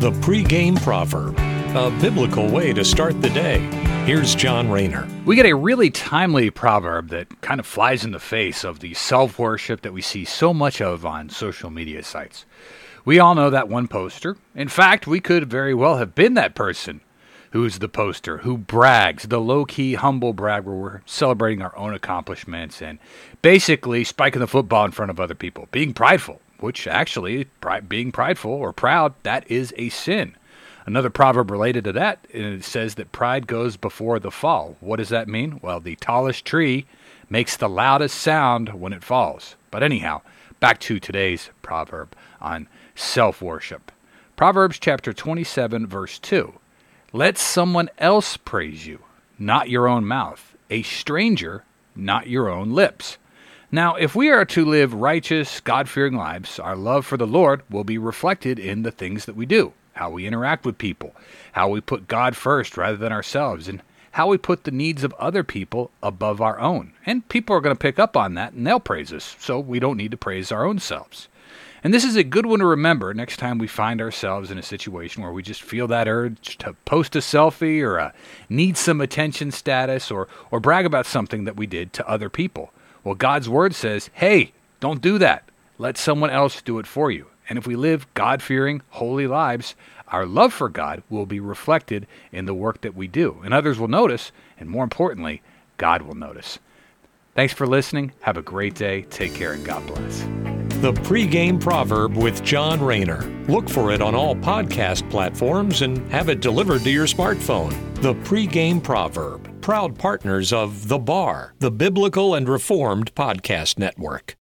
The pregame proverb, a biblical way to start the day. Here's John Rayner. We get a really timely proverb that kind of flies in the face of the self worship that we see so much of on social media sites. We all know that one poster. In fact, we could very well have been that person who's the poster, who brags, the low key, humble brag where we're celebrating our own accomplishments and basically spiking the football in front of other people, being prideful which actually, being prideful or proud, that is a sin. Another proverb related to that says that pride goes before the fall. What does that mean? Well, the tallest tree makes the loudest sound when it falls. But anyhow, back to today's proverb on self worship. Proverbs chapter 27, verse 2. Let someone else praise you, not your own mouth, a stranger, not your own lips. Now, if we are to live righteous, God fearing lives, our love for the Lord will be reflected in the things that we do, how we interact with people, how we put God first rather than ourselves, and how we put the needs of other people above our own. And people are going to pick up on that and they'll praise us, so we don't need to praise our own selves. And this is a good one to remember next time we find ourselves in a situation where we just feel that urge to post a selfie or uh, need some attention status or, or brag about something that we did to other people. Well, God's word says, hey, don't do that. Let someone else do it for you. And if we live God fearing, holy lives, our love for God will be reflected in the work that we do. And others will notice, and more importantly, God will notice. Thanks for listening. Have a great day. Take care and God bless. The pregame proverb with John Rayner. Look for it on all podcast platforms and have it delivered to your smartphone. The pregame proverb proud partners of The Bar, the Biblical and Reformed Podcast Network.